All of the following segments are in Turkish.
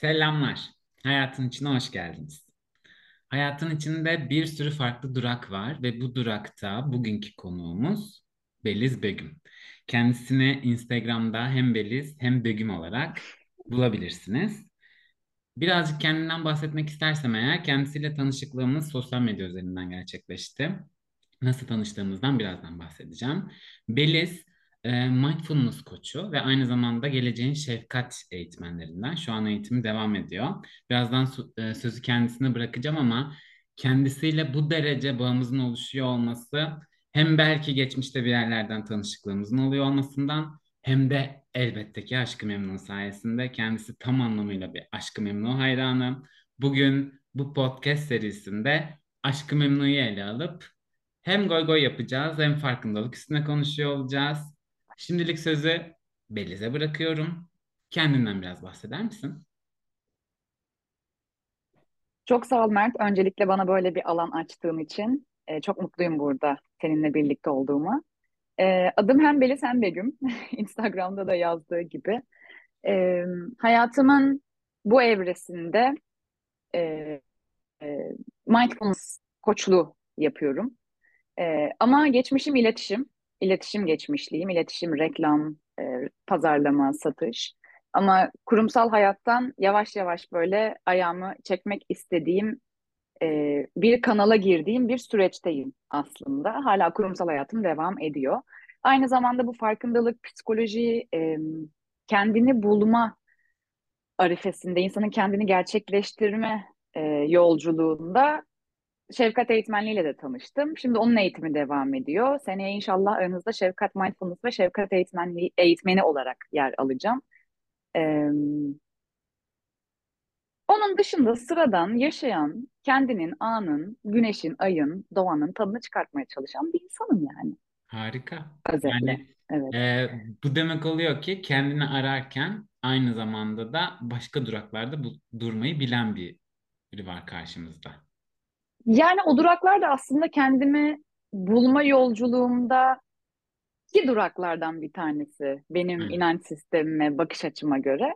Selamlar. Hayatın içine hoş geldiniz. Hayatın içinde bir sürü farklı durak var ve bu durakta bugünkü konuğumuz Beliz Begüm. Kendisini Instagram'da hem Beliz hem Begüm olarak bulabilirsiniz. Birazcık kendinden bahsetmek istersem eğer kendisiyle tanışıklığımız sosyal medya üzerinden gerçekleşti. Nasıl tanıştığımızdan birazdan bahsedeceğim. Beliz e, mindfulness koçu ve aynı zamanda geleceğin şefkat eğitmenlerinden. Şu an eğitimi devam ediyor. Birazdan sözü kendisine bırakacağım ama kendisiyle bu derece bağımızın oluşuyor olması hem belki geçmişte bir yerlerden tanışıklığımızın oluyor olmasından hem de elbette ki Aşkı Memnu sayesinde kendisi tam anlamıyla bir Aşkı Memnu hayranı. Bugün bu podcast serisinde Aşkı Memnu'yu ele alıp hem goy goy yapacağız hem farkındalık üstüne konuşuyor olacağız. Şimdilik sözü Beliz'e bırakıyorum. Kendinden biraz bahseder misin? Çok sağ ol Mert. Öncelikle bana böyle bir alan açtığın için e, çok mutluyum burada seninle birlikte olduğuma. E, adım hem Beliz hem Begüm. Instagram'da da yazdığı gibi. E, hayatımın bu evresinde e, e, mindfulness koçluğu yapıyorum. E, ama geçmişim iletişim. İletişim geçmişliyim. İletişim, reklam, e, pazarlama, satış. Ama kurumsal hayattan yavaş yavaş böyle ayağımı çekmek istediğim e, bir kanala girdiğim bir süreçteyim aslında. Hala kurumsal hayatım devam ediyor. Aynı zamanda bu farkındalık, psikoloji, e, kendini bulma arifesinde, insanın kendini gerçekleştirme e, yolculuğunda Şefkat eğitmenliğiyle de tanıştım. Şimdi onun eğitimi devam ediyor. Seneye inşallah aranızda Şefkat Mindfulness ve Şefkat eğitmenliği eğitmeni olarak yer alacağım. Ee, onun dışında sıradan yaşayan, kendinin, anın, güneşin, ayın, doğanın tadını çıkartmaya çalışan bir insanım yani. Harika. Özetle. Yani evet. e, bu demek oluyor ki kendini ararken aynı zamanda da başka duraklarda bu, durmayı bilen bir biri var karşımızda. Yani o duraklar da aslında kendimi bulma yolculuğumda ki duraklardan bir tanesi benim Evet. inanç sistemime, bakış açıma göre.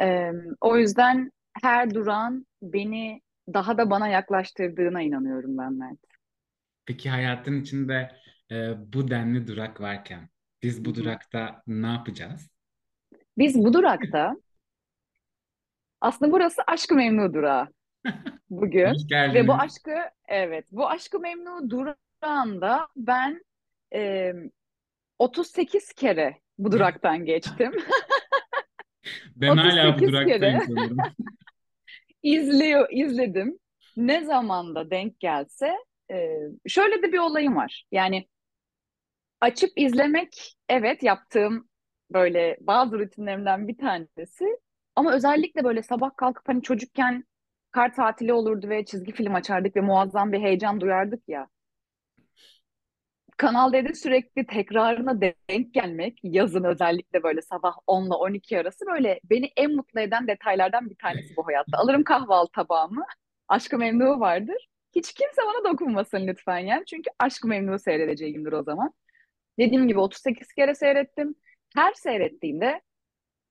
Ee, o yüzden her duran beni daha da bana yaklaştırdığına inanıyorum ben Mert. Peki hayatın içinde e, bu denli durak varken biz bu durakta ne yapacağız? Biz bu durakta aslında burası Aşkı Memnu durağı bugün ve bu aşkı evet bu Aşkı Memnu durağında ben e, 38 kere bu duraktan geçtim. Ben hala bu 38 duraktayım sanırım. izliyor izledim. Ne zaman da denk gelse e, şöyle de bir olayım var. Yani açıp izlemek evet yaptığım böyle bazı rutinlerimden bir tanesi. Ama özellikle böyle sabah kalkıp hani çocukken kar tatili olurdu ve çizgi film açardık ve muazzam bir heyecan duyardık ya. Kanal D'de sürekli tekrarına denk gelmek, yazın özellikle böyle sabah 10 ile 12 arası böyle beni en mutlu eden detaylardan bir tanesi bu hayatta. Alırım kahvaltı tabağımı, Aşk-ı Memnu vardır. Hiç kimse bana dokunmasın lütfen yani. Çünkü Aşk-ı Memnu seyredeceğimdir o zaman. Dediğim gibi 38 kere seyrettim. Her seyrettiğimde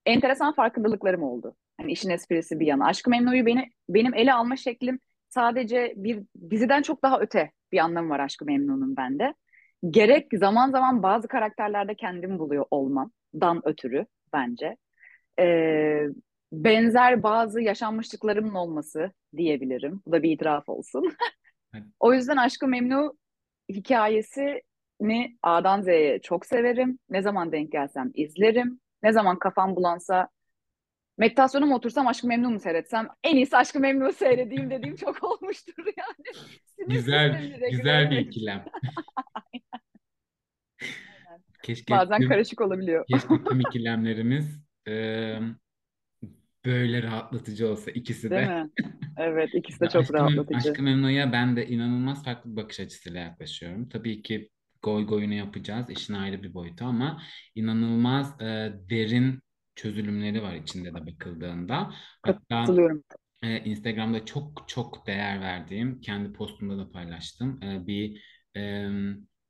enteresan farkındalıklarım oldu. Hani işin esprisi bir yana. Aşk-ı Memnu'yu beni, benim ele alma şeklim sadece bir diziden çok daha öte bir anlamı var Aşk-ı Memnu'nun bende. Gerek zaman zaman bazı karakterlerde kendimi buluyor olmamdan ötürü bence. Ee, benzer bazı yaşanmışlıklarımın olması diyebilirim. Bu da bir itiraf olsun. o yüzden Aşk-ı Memnu hikayesini A'dan Z'ye çok severim. Ne zaman denk gelsem izlerim. Ne zaman kafam bulansa meditasyona mı otursam Aşk-ı Memnu mu seyretsem en iyisi Aşk-ı Memnu seyredeyim dediğim çok olmuştur yani. Sinir Güzel, güzel bir ikilem. Keşke Bazen tüm, karışık olabiliyor. keşke tüm ikilemlerimiz e, böyle rahatlatıcı olsa ikisi Değil de. mi? Evet, ikisi de çok Aşk-ı rahatlatıcı. Aşk-ı Memnu'ya ben de inanılmaz farklı bir bakış açısıyla yaklaşıyorum. Tabii ki goy goyunu yapacağız, işin ayrı bir boyutu ama inanılmaz e, derin çözülümleri var içinde de bakıldığında. Hatta e, Instagram'da çok çok değer verdiğim, kendi postumda da paylaştım. E, bir e,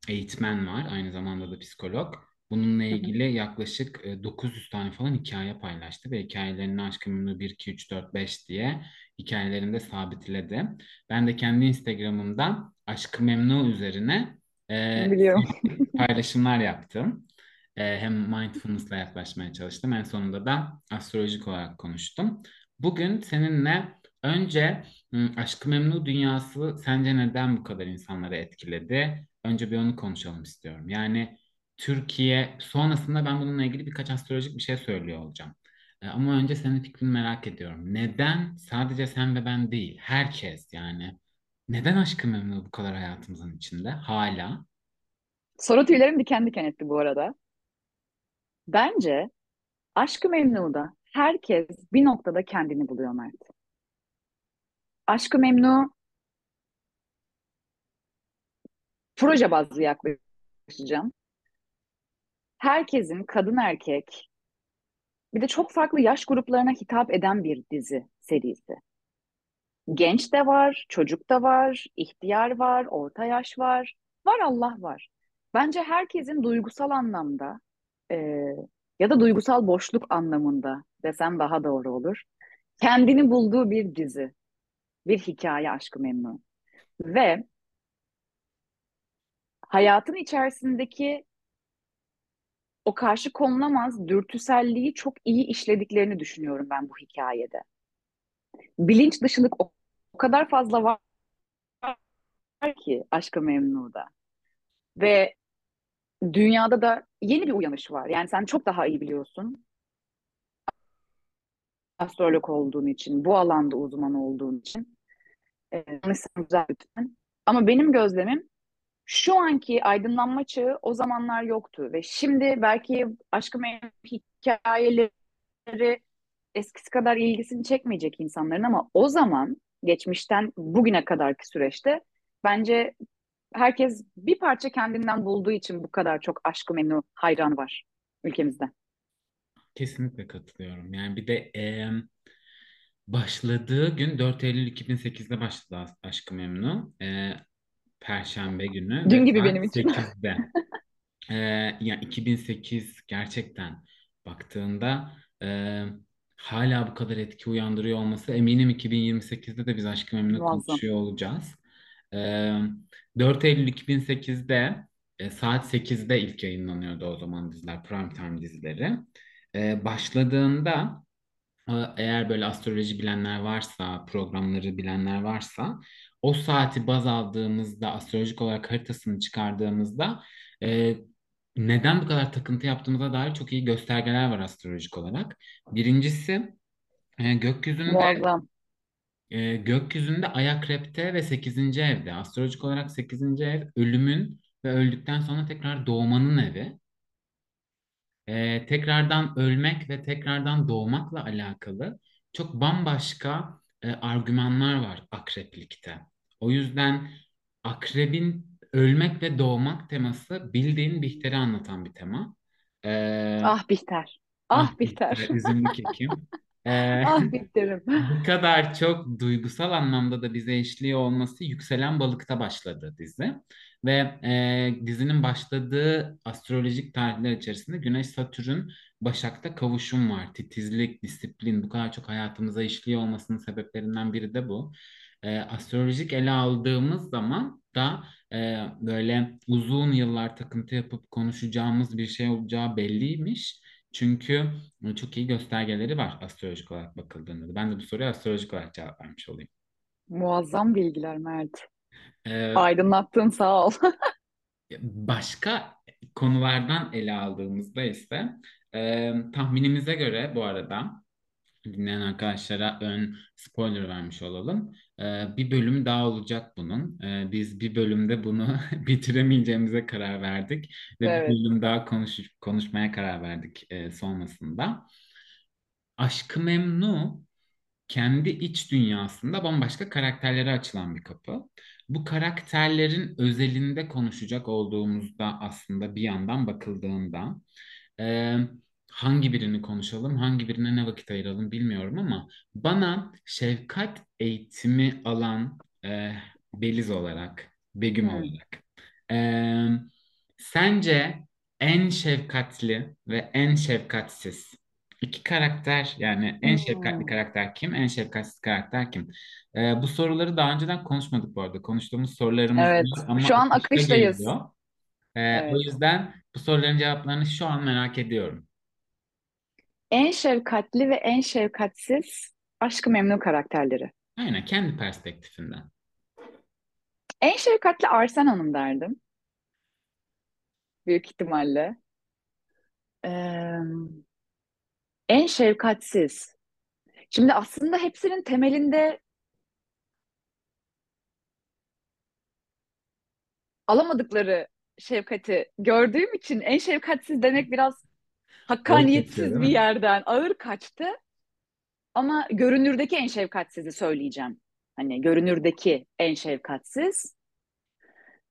eğitmen var, aynı zamanda da psikolog. bununla Hı hı. ilgili yaklaşık e, 900 tane falan hikaye paylaştı ve hikayelerini Aşk-ı Memnu 1, 2, 3, 4, 5 diye hikayelerinde sabitledi. Ben de kendi Instagram'ımda Aşk-ı Memnu üzerine e, paylaşımlar yaptım. E, hem mindfulness'la yaklaşmaya çalıştım. En sonunda da astrolojik olarak konuştum. Bugün seninle önce m, Aşk-ı Memnu dünyası sence neden bu kadar insanları etkiledi? Önce bir onu konuşalım istiyorum. Yani Türkiye sonrasında ben bununla ilgili birkaç astrolojik bir şey söylüyor olacağım. E, ama önce senin fikrini merak ediyorum. Neden sadece sen ve ben değil, herkes yani neden Aşk-ı Memnu bu kadar hayatımızın içinde hala? Soru tüylerim diken diken etti bu arada. Bence Aşk-ı Memnu'da herkes bir noktada kendini buluyor Mert. Aşk-ı Memnu proje bazlı yaklaşacağım. Herkesin kadın erkek bir de çok farklı yaş gruplarına hitap eden bir dizi serisi. Genç de var, çocuk da var, ihtiyar var, orta yaş var. Var Allah var. Bence herkesin duygusal anlamda e, ya da duygusal boşluk anlamında desem daha doğru olur. Kendini bulduğu bir dizi, bir hikaye Aşk-ı Memnu. Ve hayatın içerisindeki o karşı konulamaz dürtüselliği çok iyi işlediklerini düşünüyorum ben bu hikayede. Bilinç dışılık o, kadar fazla var ki Aşk-ı Memnu'da. Ve dünyada da yeni bir uyanış var. Yani sen çok daha iyi biliyorsun astrolog olduğun için, bu alanda uzman olduğun için. Ee, sen güzel lütfen. Ama benim gözlemim şu anki aydınlanma çağı o zamanlar yoktu ve şimdi belki Aşk-ı Memnu hikayeleri eskisi kadar ilgisini çekmeyecek insanların ama o zaman geçmişten bugüne kadarki süreçte bence herkes bir parça kendinden bulduğu için bu kadar çok Aşk-ı Memnu hayranı var ülkemizde. Kesinlikle katılıyorum. Yani bir de e, başladığı gün 4 Eylül 2008'de başladı Aşk-ı Memnu. E, Perşembe günü Dün gibi benim için. 8'de. Ee, ya 2008 gerçekten baktığında e, hala bu kadar etki uyandırıyor olması eminim 2028'de de biz Aşk-ı Memnu konuşuyor olacağız. Ee, 4 Eylül 2008'de e, saat 8'de ilk yayınlanıyordu o zaman diziler, prime time dizileri. Ee, başladığında e, eğer böyle astroloji bilenler varsa, programları bilenler varsa o saati baz aldığımızda, astrolojik olarak haritasını çıkardığımızda e, neden bu kadar takıntı yaptığımıza dair çok iyi göstergeler var astrolojik olarak. Birincisi e, gökyüzünde Muazzam. E, gökyüzünde Ay Akrep'te ve sekizinci evde. Astrolojik olarak sekizinci ev ölümün ve öldükten sonra tekrar doğmanın evi. E, tekrardan ölmek ve tekrardan doğmakla alakalı çok bambaşka e, argümanlar var akreplikte. O yüzden akrebin ölmek ve doğmak teması bildiğin Bihter'i anlatan bir tema. E, Ah Bihter. ah Ah. Bihter, üzümlü kekim. E, Ah Bihter'im. bu kadar çok duygusal anlamda da bize eşliği olması Yükselen Balık'ta başladı dizi. Ve e, dizinin başladığı astrolojik tarihler içerisinde Güneş-Satürn Başak'ta kavuşum var. Titizlik, disiplin bu kadar çok hayatımıza işliyor olmasının sebeplerinden biri de bu. E, astrolojik ele aldığımız zaman da e, böyle uzun yıllar takıntı yapıp konuşacağımız bir şey olacağı belliymiş. Çünkü çok iyi göstergeleri var astrolojik olarak bakıldığında. Ben de bu soruya astrolojik olarak cevap vermiş olayım. Muazzam bilgiler Mert. Ee, Aydınlattın sağ ol. başka konulardan ele aldığımızda ise e, tahminimize göre bu arada dinleyen arkadaşlara ön spoiler vermiş olalım. Ee, bir bölüm daha olacak bunun. Ee, biz bir bölümde bunu bitiremeyeceğimize karar verdik ve bir Evet. bölüm daha konuş konuşmaya karar verdik e, sonrasında. Aşk-ı Memnu kendi iç dünyasında bambaşka karakterlere açılan bir kapı. Bu karakterlerin özelinde konuşacak olduğumuzda aslında bir yandan bakıldığında e, hangi birini konuşalım, hangi birine ne vakit ayıralım bilmiyorum ama bana şefkat eğitimi alan e, Beliz olarak, Begüm Hmm. olarak e, sence en şefkatli ve en şefkatsiz iki karakter yani en şefkatli Hmm. karakter kim, en şefkatsiz karakter kim? Ee, bu soruları daha önceden konuşmadık bu arada. Konuştuğumuz sorularımız Evet. ama Şu an akışta akıştayız. geliyor. Ee, o Evet. yüzden bu soruların cevaplarını şu an merak ediyorum. En şefkatli ve en şefkatsiz Aşk-ı Memnu karakterleri. Aynen kendi perspektifinden. En şefkatli Arsen Hanım derdim. Büyük ihtimalle. Ee, en şefkatsiz. Şimdi aslında hepsinin temelinde alamadıkları şefkati gördüğüm için en şefkatsiz demek biraz hakkaniyetsiz bir yerden ağır kaçtı. Ama görünürdeki en şefkatsizi söyleyeceğim. Hani görünürdeki en şefkatsiz.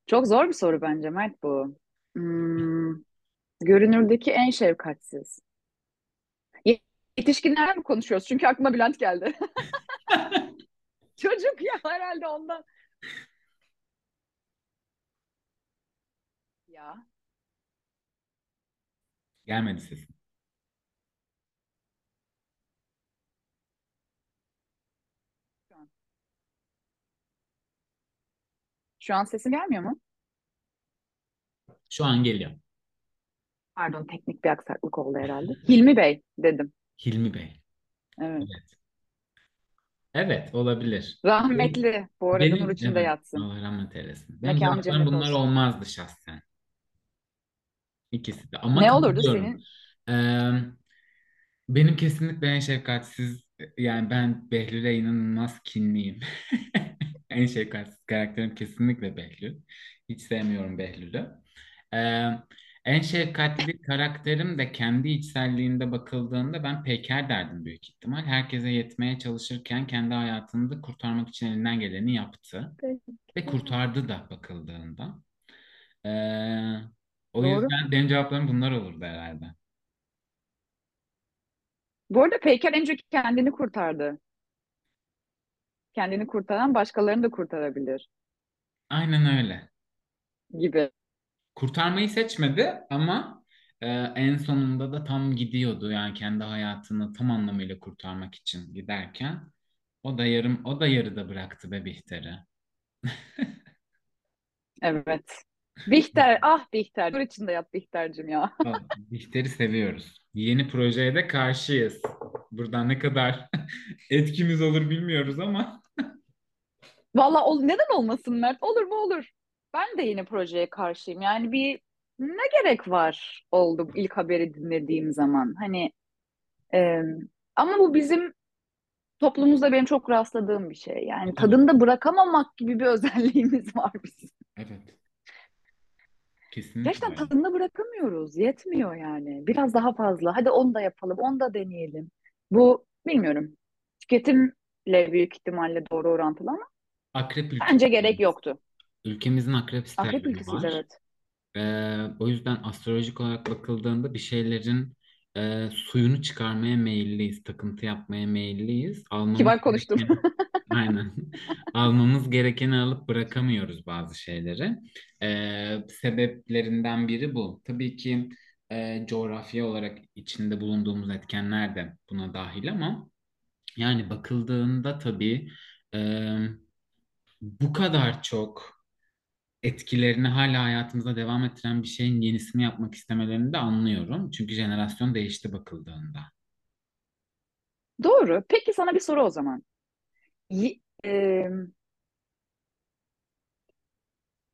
Çok zor bir soru bence Mert bu. Hmm, görünürdeki en şefkatsiz. Yetişkinlerden mi konuşuyoruz? Çünkü aklıma Bülent geldi. Çocuk ya herhalde ondan. Ya. Gelmedi sesin. Şu an, sesim gelmiyor mu? Şu an geliyor. Pardon teknik bir aksaklık oldu herhalde. Hilmi Bey dedim. Hilmi Bey. Evet. Evet. Evet olabilir. Rahmetli bu arada nur benim içinde evet yatsın. Allah rahmet eylesin. Benim Mekanı cennet bunlar olsun. olmazdı şahsen. İkisi de. Ama Ne olurdu katılıyorum. senin? Ee, benim kesinlikle en şefkatsiz yani ben Behlül'e inanılmaz kinliyim. En şefkatsiz karakterim kesinlikle Behlül. Hiç sevmiyorum Behlül'ü. Ee, en şefkatli karakterim de kendi içselliğinde bakıldığında ben Peyker derdim büyük ihtimal. Herkese yetmeye çalışırken kendi hayatını da kurtarmak için elinden geleni yaptı. Ve kurtardı da bakıldığında. Ee, o Doğru. yüzden benim cevaplarım bunlar olurdu herhalde. Bu arada Peyker en çok kendini kurtardı. Kendini kurtaran başkalarını da kurtarabilir Aynen öyle. gibi. Kurtarmayı seçmedi ama e, en sonunda da tam gidiyordu. Yani kendi hayatını tam anlamıyla kurtarmak için giderken o da yarım o da yarıda bıraktı be Bihter'i. Evet. Bihter, ah Bihter. Nur içinde yat Bihter'cim ya. Bihter'i seviyoruz. Yeni projeye de karşıyız. Buradan ne kadar etkimiz olur bilmiyoruz ama Valla ol, neden olmasın Mert? Olur mu olur. Ben de yeni projeye karşıyım. Yani bir ne gerek var oldu ilk haberi dinlediğim zaman. Hani e, ama bu bizim toplumumuzda benim çok rastladığım bir şey. Yani tadında bırakamamak gibi bir özelliğimiz var bizim. evet kesinlikle Gerçekten öyle. tadında bırakamıyoruz. Yetmiyor yani. Biraz daha fazla. Hadi onu da yapalım, onu da deneyelim. Bu bilmiyorum. Tüketimle büyük ihtimalle doğru orantılı ama Akrep bence gerek yoktu. Ülkemizin akrep Akrep sterleri ülkesiyiz var. evet. Ee, o yüzden astrolojik olarak bakıldığında bir şeylerin e, suyunu çıkarmaya meyilliyiz, takıntı yapmaya meyilliyiz. Almamız Kibar konuştun. gereken, aynen. Almamız gerekeni alıp bırakamıyoruz bazı şeyleri. Ee, sebeplerinden biri bu. Tabii ki e, coğrafya olarak içinde bulunduğumuz etkenler de buna dahil ama yani bakıldığında tabii e, bu kadar çok etkilerini hala hayatımızda devam ettiren bir şeyin yenisini yapmak istemelerini de anlıyorum. Çünkü jenerasyon değişti bakıldığında. Doğru. Peki sana bir soru o zaman. Y- e,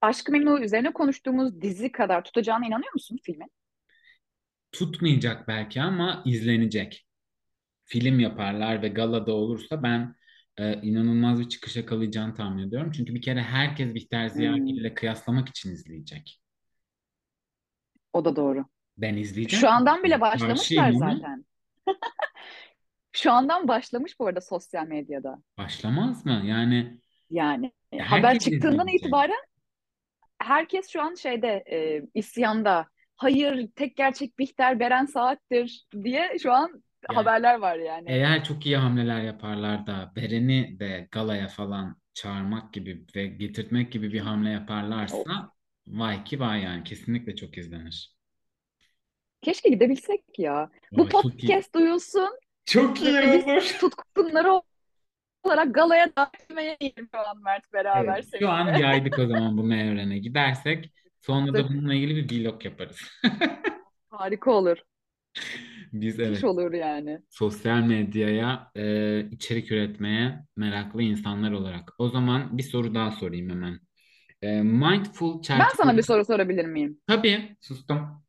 Aşk-ı Memnu üzerine konuştuğumuz dizi kadar tutacağına inanıyor musun filmin? Tutmayacak belki ama izlenecek. Film yaparlar ve galada olursa ben e, inanılmaz bir çıkış yakalayacağını tahmin ediyorum. Çünkü bir kere herkes Bihter Ziyagil Hmm, ile kıyaslamak için izleyecek. o da doğru. Ben izleyeceğim. Şu andan bile başlamışlar Karşıyım zaten. Şu andan başlamış bu arada sosyal medyada. başlamaz mı? Yani Yani haber çıktığından izleyecek. itibaren herkes şu an şeyde e, isyanda. Hayır, tek gerçek Bihter Beren Saat'tir diye şu an Yani haberler var yani. Eğer çok iyi hamleler yaparlar da Beren'i de galaya falan çağırmak gibi ve getirtmek gibi bir hamle yaparlarsa vay ki vay yani kesinlikle çok izlenir. Keşke gidebilsek ya. Bu Vay, iyi. podcast duyulsun Çok iyi olur. tutkunları olarak galaya davetmeye şu an Mert Evet, beraber şu an yaydık o zaman bunu evrene gidersek sonra da bununla ilgili bir vlog yaparız. Harika olur. Biz Müthiş evet olur yani. sosyal medyaya e, içerik üretmeye meraklı insanlar olarak. O zaman bir soru daha sorayım hemen. E, mindful Ben sana bir çerçeve... soru sorabilir miyim? Tabii sustum.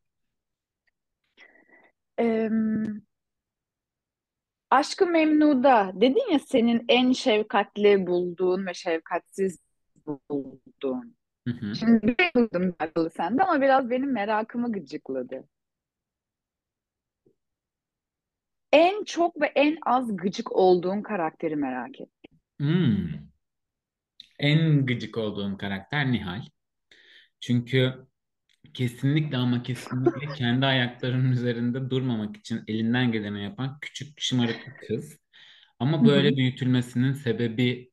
Ee, Aşk-ı Memnu'da dedin ya senin en şefkatli bulduğun ve şefkatsiz bulduğun. Hı hı. Şimdi duydum sende ama biraz benim merakımı gıcıkladı. En çok ve en az gıcık olduğun karakteri merak et. Hmm. En gıcık olduğum karakter Nihal. Çünkü kesinlikle ama kesinlikle kendi ayaklarının üzerinde durmamak için elinden geleni yapan küçük şımarık bir kız. Ama böyle büyütülmesinin sebebi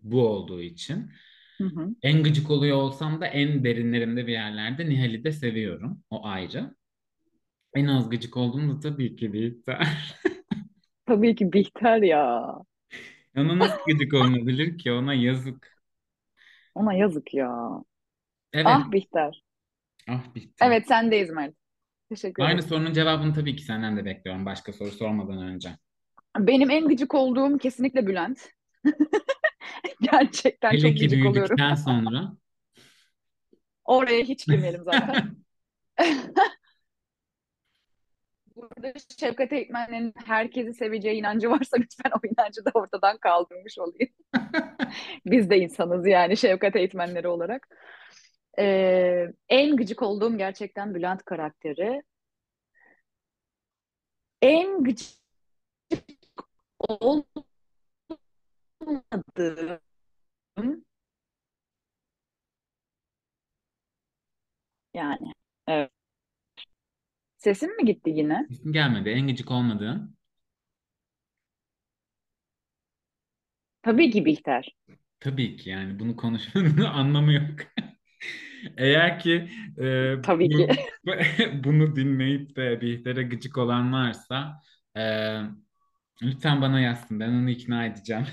bu olduğu için. hı hı. En gıcık oluyor olsam da en derinlerimde bir yerlerde Nihal'i de seviyorum. O ayrı. En az gıcık olduğum da tabii ki Bihter. Tabii ki Bihter ya. Ona nasıl gıcık olunabilir ki? Ona yazık. Ona yazık ya. Evet. Ah Bihter. Ah Bihter. Evet sendeyiz Mert. Teşekkür Aynı ederim. sorunun cevabını tabii ki senden de bekliyorum. Başka soru sormadan önce. Benim en gıcık olduğum kesinlikle Bülent. Gerçekten Hele çok ki gıcık oluyorum. büyüdükten sonra. Oraya hiç girmeyelim zaten. Burada Şevkat Eğitmen'in herkesi seveceği inancı varsa lütfen o inancı da ortadan kaldırmış olayım. Biz de insanız yani Şevkat Eğitmenleri olarak. Ee, en gıcık olduğum gerçekten Bülent karakteri. En gıcık olmadığım yani evet. Sesim mi gitti yine? İsim gelmedi. En gıcık olmadığın. Tabii ki Bihter. Tabii ki yani bunu konuşmanın anlamı yok. Eğer ki e, Tabii ki. bu, bunu dinleyip de Bihter'e gıcık olan varsa e, lütfen bana yazsın. Ben onu ikna edeceğim.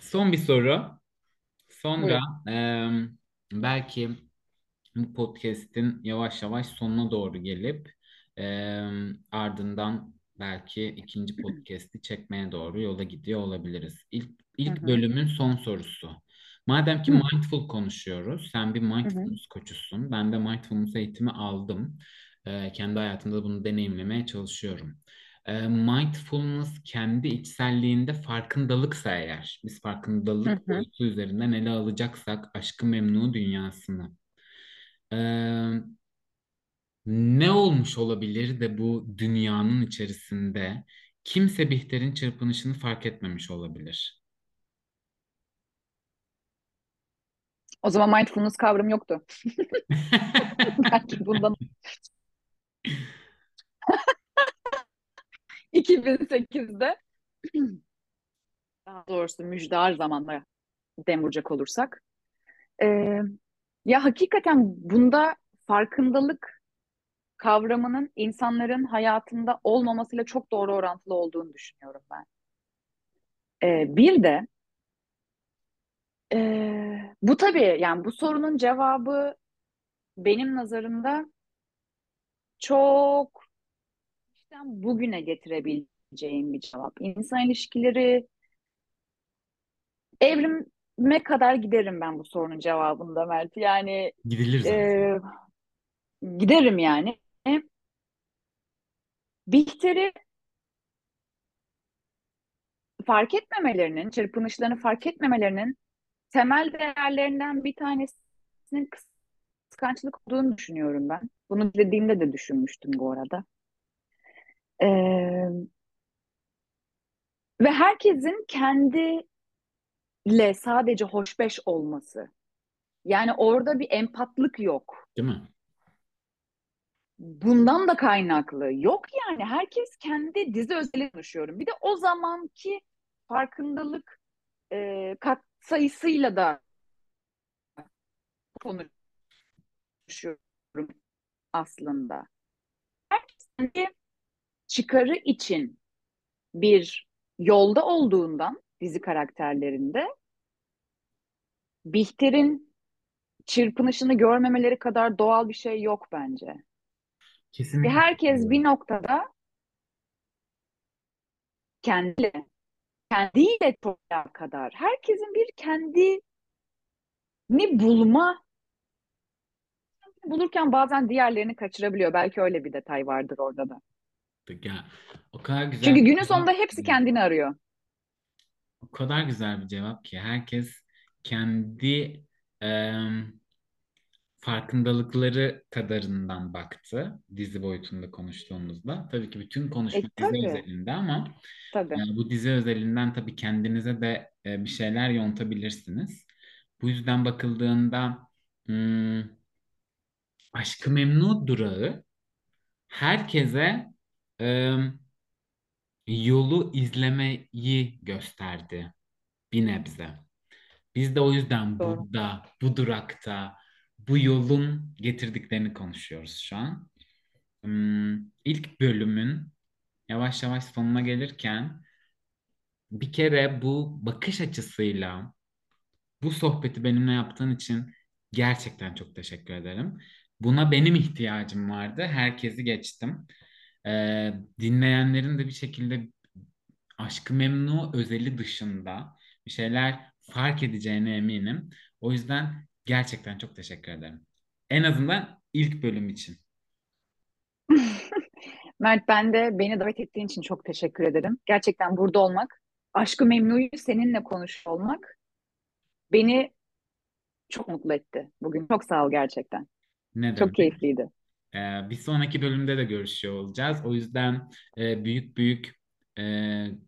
Son bir soru. Sonra e, belki bu podcast'in yavaş yavaş sonuna doğru gelip e, ardından belki ikinci podcast'i çekmeye doğru yola gidiyor olabiliriz. İlk, ilk bölümün son sorusu. Madem ki mindful konuşuyoruz, sen bir mindfulness koçusun. Ben de mindfulness eğitimi aldım. E, kendi hayatımda bunu deneyimlemeye çalışıyorum. E, mindfulness kendi içselliğinde farkındalıksa eğer, biz farkındalık hı. boyutu üzerinden ele alacaksak aşkı memnu dünyasını ne olmuş olabilir de bu dünyanın içerisinde kimse Bihter'in çırpınışını fark etmemiş olabilir? O zaman mindfulness kavramı yoktu. Belki bundan 2008'de daha doğrusu müjdar zamanda dem vuracak olursak. Ee, ya hakikaten bunda farkındalık kavramının insanların hayatında olmamasıyla çok doğru orantılı olduğunu düşünüyorum ben. Ee, bir de e, bu tabii yani bu sorunun cevabı benim nazarımda çok işten bugüne getirebileceğim bir cevap. İnsan ilişkileri evrime kadar giderim ben bu sorunun cevabında Mert. Yani Gidilir zaten. e, giderim yani. Bihter'i fark etmemelerinin, çırpınışlarını fark etmemelerinin temel değerlerinden bir tanesinin kıskançlık olduğunu düşünüyorum ben. Bunu dediğimde de düşünmüştüm bu arada. Ee, ve herkesin kendiyle sadece hoşbeş olması. Yani orada bir empatlık yok. Değil mi? Bundan da kaynaklı. Yok yani herkes kendi dizi özeli konuşuyorum. Bir de o zamanki farkındalık e, kat sayısıyla da konuşuyorum aslında. Herkes kendi çıkarı için bir yolda olduğundan dizi karakterlerinde Bihter'in çırpınışını görmemeleri kadar doğal bir şey yok bence. Ve Kesinlikle. herkes bir noktada kendiyle, kendiyle çok kadar. Herkesin bir kendini bulma bulurken bazen diğerlerini kaçırabiliyor. Belki öyle bir detay vardır orada da. O kadar güzel Çünkü bir günün cevap sonunda hepsi ki. kendini arıyor. O kadar güzel bir cevap ki herkes kendi em, farkındalıkları kadarından baktı dizi boyutunda konuştuğumuzda. Tabii ki bütün E konuşma dizi tabii, özelinde ama tabii. bu dizi özelinden tabii kendinize de e, bir şeyler yontabilirsiniz. Bu yüzden bakıldığında hmm, Aşk-ı Memnu durağı herkese em, yolu izlemeyi gösterdi bir nebze. Biz de o yüzden Doğru. burada, bu durakta, bu yolun getirdiklerini konuşuyoruz şu an. Hmm, ilk bölümün yavaş yavaş sonuna gelirken bir kere bu bakış açısıyla bu sohbeti benimle yaptığın için gerçekten çok teşekkür ederim. Buna benim ihtiyacım vardı. Herkesi geçtim. Ee, dinleyenlerin de bir şekilde Aşk-ı Memnu özeli dışında bir şeyler fark edeceğine eminim. O yüzden gerçekten çok teşekkür ederim. En azından ilk bölüm için. Mert ben de beni davet ettiğin için çok teşekkür ederim. Gerçekten burada olmak, Aşk-ı Memnu'yu seninle konuşuyor olmak beni çok mutlu etti bugün. Çok sağ ol gerçekten. Ne Çok demek? keyifliydi. Ee, bir sonraki bölümde de görüşüyor olacağız. O yüzden e, büyük büyük e,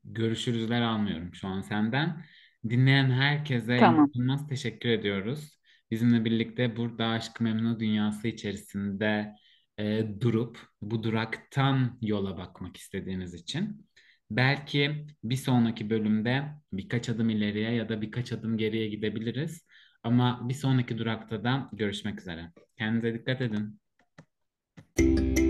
görüşürüzler almıyorum şu an senden. Dinleyen herkese Tamam. inanılmaz teşekkür ediyoruz. Bizimle birlikte burada Aşk-ı Memnu dünyası içerisinde e, durup bu duraktan yola bakmak istediğiniz için. Belki bir sonraki bölümde birkaç adım ileriye ya da birkaç adım geriye gidebiliriz. Ama bir sonraki durakta da görüşmek üzere. Kendinize dikkat edin. Thank you.